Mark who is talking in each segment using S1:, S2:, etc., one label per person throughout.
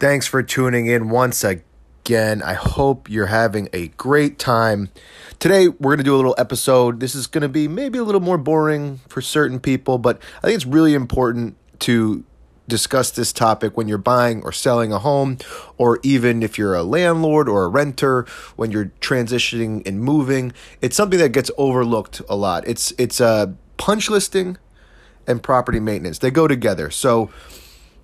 S1: Thanks for tuning in once again. I hope you're having a great time. Today, we're going to do a little episode. This is going to be maybe a little more boring for certain people, but I think it's really important to discuss this topic when you're buying or selling a home, or even if you're a landlord or a renter, when you're transitioning and moving. It's something that gets overlooked a lot. It's it's a punch listing and property maintenance. They go together. So,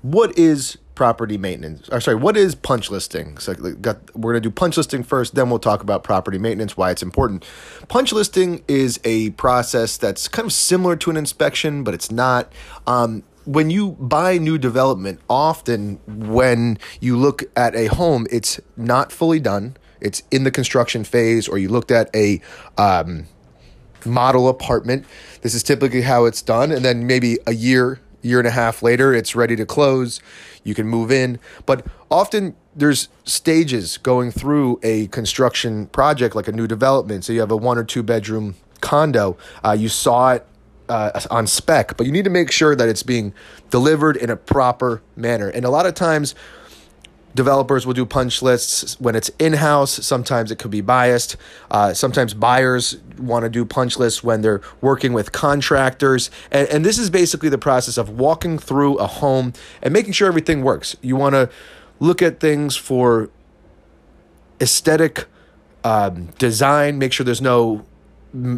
S1: what is property maintenance. Or sorry, what is punch listing? So got, we're going to do punch listing first, then we'll talk about property maintenance, why it's important. Punch listing is a process that's kind of similar to an inspection, but it's not. Um, when you buy new development, often when you look at a home, it's not fully done. It's in the construction phase, or you looked at a um, model apartment. This is typically how it's done, and then maybe a year year and a half later, it's ready to close. You can move in. But often there's stages going through a construction project, like a new development. So you have a one or two bedroom condo. Uh, you saw it uh, on spec, but you need to make sure that it's being delivered in a proper manner. And a lot of times, developers will do punch lists when it's in-house. Sometimes it could be biased. Uh, sometimes buyers want to do punch lists when they're working with contractors. And, and this is basically the process of walking through a home and making sure everything works. You want to look at things for aesthetic um, design make sure there's no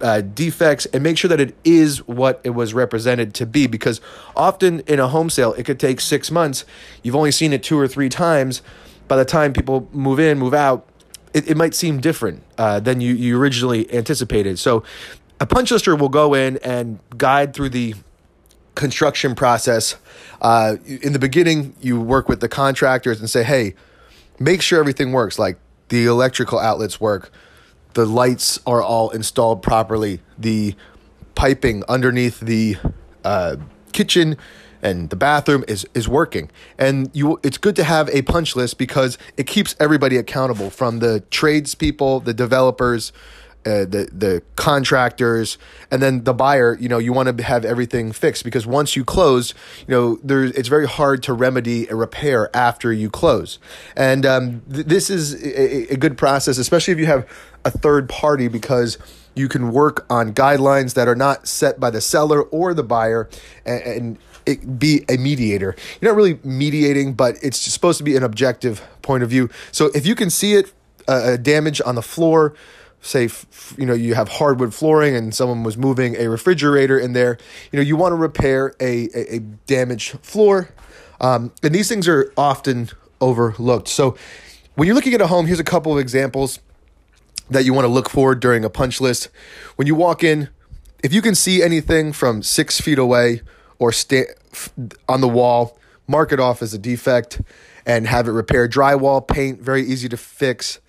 S1: uh, defects and make sure that it is what it was represented to be because often in a home sale it could take six months. You've only seen it two or three times. By the time people move in move out it, it might seem different uh, than you, you originally anticipated. So a punch lister will go in and guide through the construction process. Uh, in the beginning you work with the contractors and say hey make sure everything works. Like the electrical outlets work the lights are all installed properly. The piping underneath the uh, kitchen and the bathroom is is working. And you it's good to have a punch list because it keeps everybody accountable from the tradespeople, the developers, uh, the the contractors and then the buyer you know you want to have everything fixed because once you close you know there's it's very hard to remedy a repair after you close and um, th- this is a, a good process especially if you have a third party because you can work on guidelines that are not set by the seller or the buyer and, and it be a mediator. You're not really mediating, but it's supposed to be an objective point of view. So if you can see it, uh, damage on the floor, say you know you have hardwood flooring and someone was moving a refrigerator in there you know you want to repair a, a, a damaged floor. Um, and these things are often overlooked. So when you're looking at a home here's a couple of examples that you want to look for during a punch list. When you walk in if you can see anything from six feet away or sta- on the wall mark it off as a defect and have it repaired. Drywall paint very easy to fix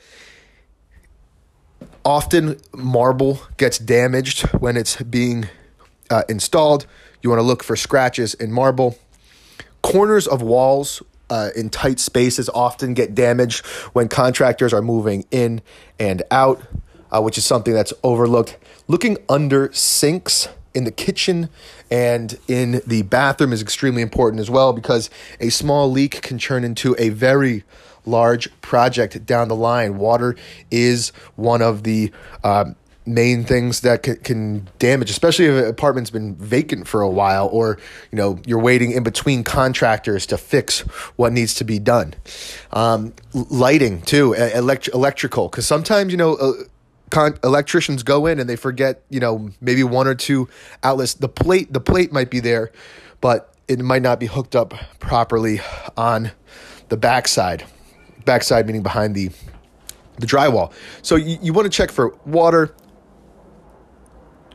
S1: Often, marble gets damaged when it's being uh, installed. You want to look for scratches in marble. Corners of walls uh, in tight spaces often get damaged when contractors are moving in and out, uh, which is something that's overlooked. Looking under sinks in the kitchen and in the bathroom is extremely important as well because a small leak can turn into a very large project down the line. Water is one of the um, main things that can, can, damage, especially if an apartment's been vacant for a while, or you know you're waiting in between contractors to fix what needs to be done. Um, lighting too, elect- electrical, because sometimes you know. Uh, Con- electricians go in and they forget, you know, maybe one or two outlets. The plate, the plate might be there, but it might not be hooked up properly on the backside backside meaning behind the the drywall. So you, you want to check for water,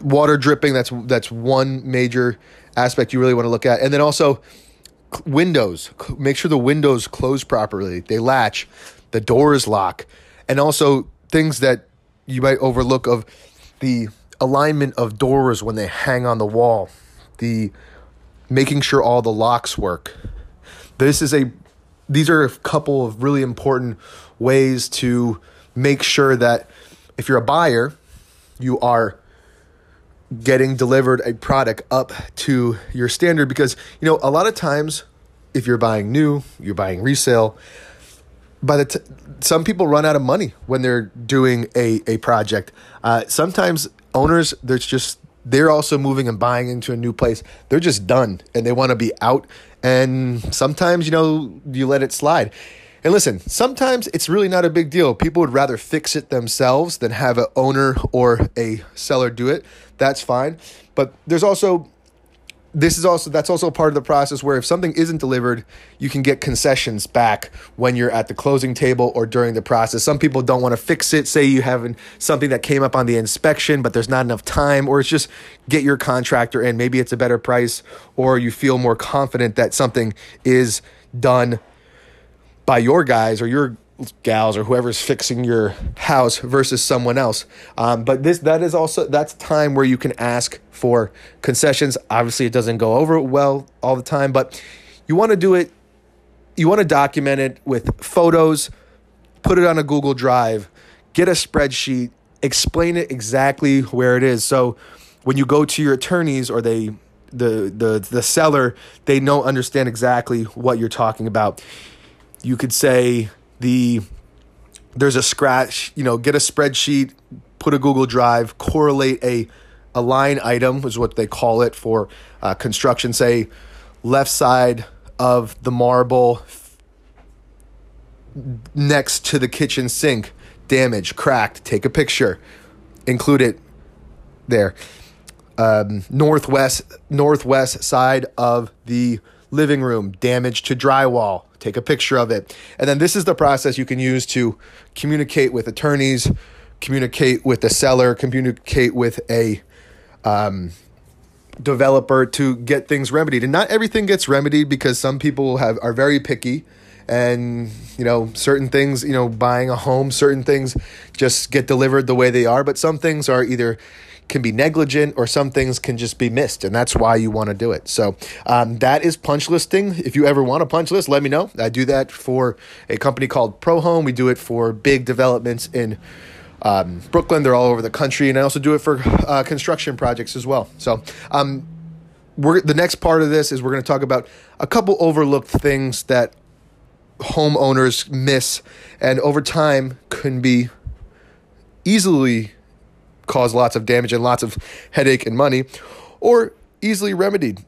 S1: water dripping. That's that's one major aspect you really want to look at, and then also windows. Make sure the windows close properly. They latch, the doors lock, and also things that you might overlook of the alignment of doors when they hang on the wall, the making sure all the locks work. This is a these are a couple of really important ways to make sure that if you're a buyer, you are getting delivered a product up to your standard because you know a lot of times if you're buying new, you're buying resale. By the t- some people run out of money when they're doing a a project. Uh, sometimes owners, there's just they're also moving and buying into a new place. They're just done and they want to be out. And sometimes, you know, you let it slide. And listen, sometimes it's really not a big deal. People would rather fix it themselves than have an owner or a seller do it. That's fine. But there's also this is also that's also part of the process where if something isn't delivered you can get concessions back when you're at the closing table or during the process. Some people don't want to fix it say you have something that came up on the inspection but there's not enough time or it's just get your contractor in. Maybe it's a better price or you feel more confident that something is done by your guys or your gals or whoever's fixing your house versus someone else. Um, but this that is also that's time where you can ask for concessions. Obviously, it doesn't go over well all the time, but you want to do it. You want to document it with photos, put it on a Google Drive, get a spreadsheet, explain it exactly where it is. So when you go to your attorneys or they the the the seller, they know understand exactly what you're talking about. You could say the there's a scratch, you know, get a spreadsheet, put a Google Drive, correlate a a line item is what they call it for uh, construction. Say left side of the marble next to the kitchen sink, damaged, cracked. Take a picture, include it there. Um, northwest northwest side of the living room, damage to drywall take a picture of it. And then this is the process you can use to communicate with attorneys, communicate with the seller, communicate with a um, developer to get things remedied. And not everything gets remedied because some people have are very picky and you know certain things you know buying a home certain things just get delivered the way they are but some things are either can be negligent or some things can just be missed and that's why you want to do it. So um, that is punch listing. If you ever want a punch list let me know. I do that for a company called pro home. We do it for big developments in um, brooklyn. They're all over the country and i also do it for uh, construction projects as well. So um, we're, the next part of this is we're going to talk about a couple overlooked things that homeowners miss and over time can be easily cause lots of damage and lots of headache and money, or easily remedied.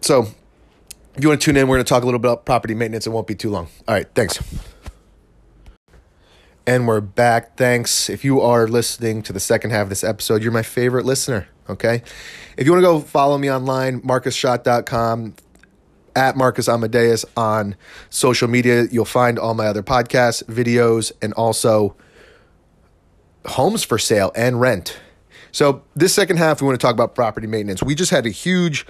S1: So, if you want to tune in, we're going to talk a little bit about property maintenance. It won't be too long. All right, thanks. And we're back. Thanks. If you are listening to the second half of this episode, you're my favorite listener. Okay. If you want to go follow me online, marcusschott.com, at Marcus Amadeus on social media, you'll find all my other podcasts, videos, and also homes for sale and rent. So, this second half, we want to talk about property maintenance. We just had a huge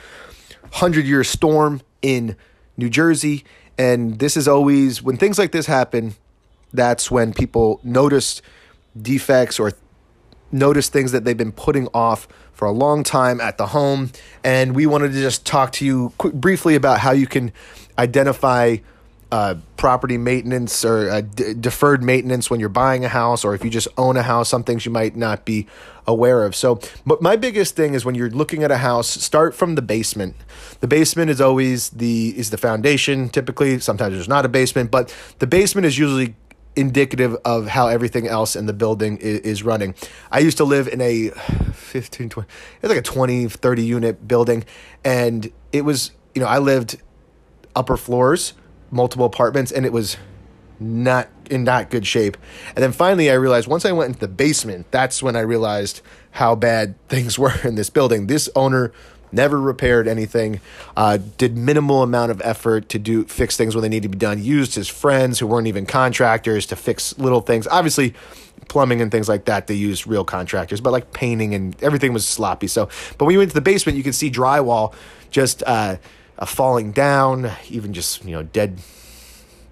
S1: 100 year storm in New Jersey. And this is always, when things like this happen, that's when people notice defects or notice things that they've been putting off for a long time at the home. And we wanted to just talk to you briefly about how you can identify uh, property maintenance or uh, d- deferred maintenance when you're buying a house or if you just own a house, some things you might not be aware of. So, but my biggest thing is when you're looking at a house, start from the basement. The basement is always the is the foundation. Typically, sometimes there's not a basement, but the basement is usually indicative of how everything else in the building is, is running. I used to live in a 15 20 it was like a 20 30 unit building and it was, you know, I lived upper floors multiple apartments and it was not in not good shape. And then finally I realized once I went into the basement, that's when I realized how bad things were in this building. This owner never repaired anything, uh, did minimal amount of effort to do fix things when they need to be done, used his friends who weren't even contractors to fix little things. Obviously, plumbing and things like that, they used real contractors, but like painting and everything was sloppy. So, but when you went to the basement, you could see drywall just uh, uh, falling down, even just you know dead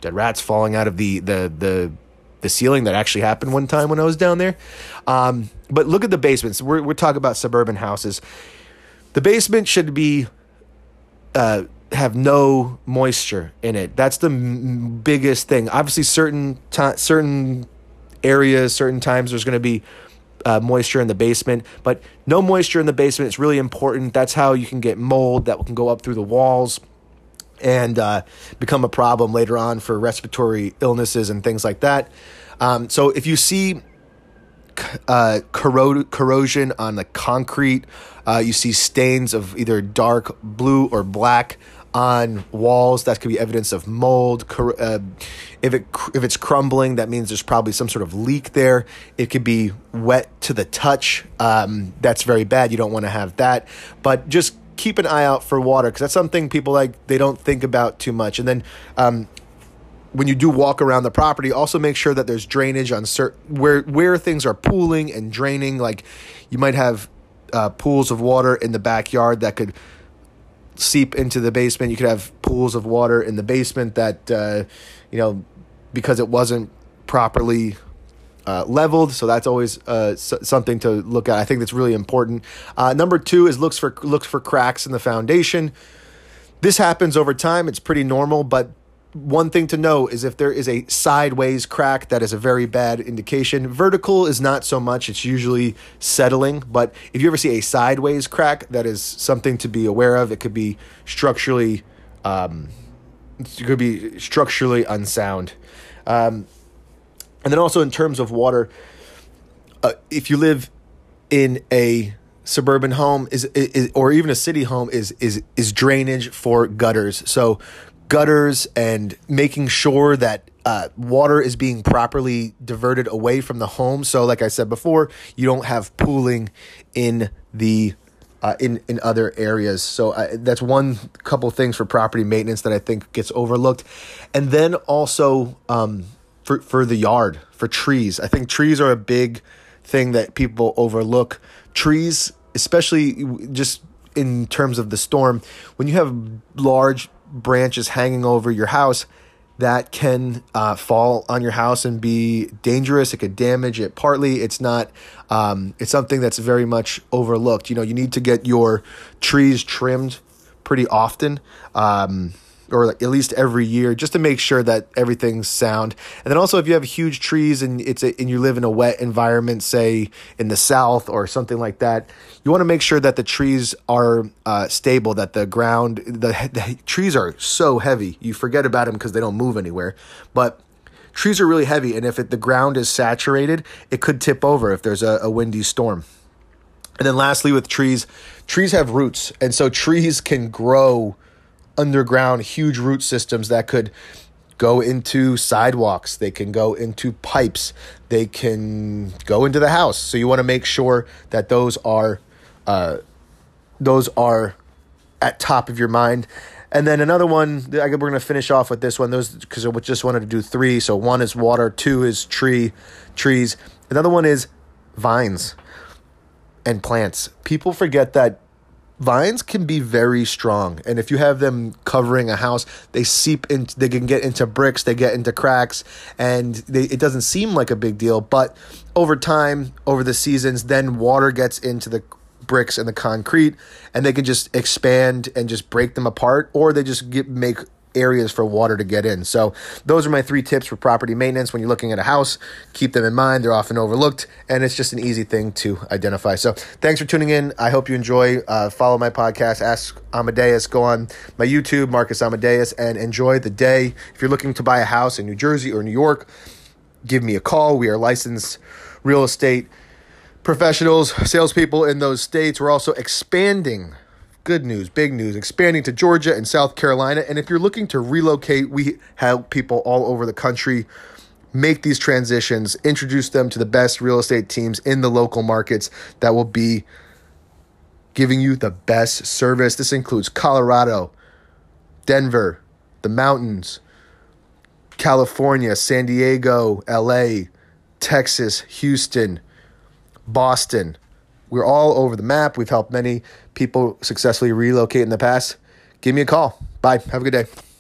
S1: dead rats falling out of the the the the ceiling that actually happened one time when I was down there. Um, but look at the basements. We're we're talking about suburban houses. The basement should be uh, have no moisture in it. That's the m- biggest thing. Obviously, certain t- certain areas, certain times, there's going to be uh, moisture in the basement, but no moisture in the basement. It's really important. That's how you can get mold that can go up through the walls. and uh, become a problem later on for respiratory illnesses and things like that. Um, so if you see uh, corro- corrosion on the concrete, uh, you see stains of either dark blue or black on walls. That could be evidence of mold. Uh, if it if it's crumbling, that means there's probably some sort of leak there. It could be wet to the touch. Um, that's very bad. You don't want to have that. But just keep an eye out for water because that's something people like they don't think about too much. And then um, when you do walk around the property, also make sure that there's drainage on certain where where things are pooling and draining. Like you might have uh, pools of water in the backyard that could seep into the basement. You could have pools of water in the basement that, uh, you know, because it wasn't properly uh, leveled. So that's always uh, something to look at. I think that's really important. Uh, number two is looks for looks for cracks in the foundation. This happens over time. It's pretty normal, but one thing to know is if there is a sideways crack, that is a very bad indication. Vertical is not so much, it's usually settling. But if you ever see a sideways crack, that is something to be aware of. It could be structurally, um, it could be structurally unsound. Um, and then also in terms of water, uh, if you live in a suburban home is, is or even a city home is is is drainage for gutters. So gutters and making sure that uh, water is being properly diverted away from the home. So, like I said before, you don't have pooling in the uh, in in other areas. So uh, that's one couple things for property maintenance that I think gets overlooked, and then also um, for for the yard for trees. I think trees are a big thing that people overlook. Trees, especially just in terms of the storm, when you have large branches hanging over your house that can uh, fall on your house and be dangerous. It could damage it partly. It's not. Um, it's something that's very much overlooked. You know, you need to get your trees trimmed pretty often. Um, or at least every year just to make sure that everything's sound. And then also if you have huge trees and it's a, and you live in a wet environment, say in the south or something like that, you want to make sure that the trees are uh, stable, that the ground, the, the trees are so heavy, you forget about them because they don't move anywhere. But trees are really heavy, and if it, the ground is saturated, it could tip over if there's a, a windy storm. And then lastly, with trees, trees have roots, and so trees can grow underground huge root systems that could go into sidewalks, they can go into pipes, they can go into the house. So you want to make sure that those are uh, those are at top of your mind. And then another one, I we're going to finish off with this one. Those because I just wanted to do three. So one is water, two is tree, trees. Another one is vines and plants. People forget that vines can be very strong and if you have them covering a house they seep in they can get into bricks they get into cracks and they, it doesn't seem like a big deal but over time over the seasons then water gets into the bricks and the concrete and they can just expand and just break them apart or they just get make areas for water to get in. So, those are my three tips for property maintenance when you're looking at a house. Keep them in mind, they're often overlooked, and it's just an easy thing to identify. So, thanks for tuning in. I hope you enjoy. Uh, follow my podcast, Ask Amadeus. Go on my YouTube, Marcus Amadeus, and enjoy the day. If you're looking to buy a house in New Jersey or New York, give me a call. We are licensed real estate professionals, salespeople in those states. We're also expanding good news, big news, expanding to Georgia and South Carolina. And if you're looking to relocate, we help people all over the country make these transitions, introduce them to the best real estate teams in the local markets that will be giving you the best service. This includes Colorado, Denver, the mountains, California, San Diego, LA, Texas, Houston, Boston. We're all over the map. We've helped many people successfully relocate in the past. Give me a call. Bye. Have a good day.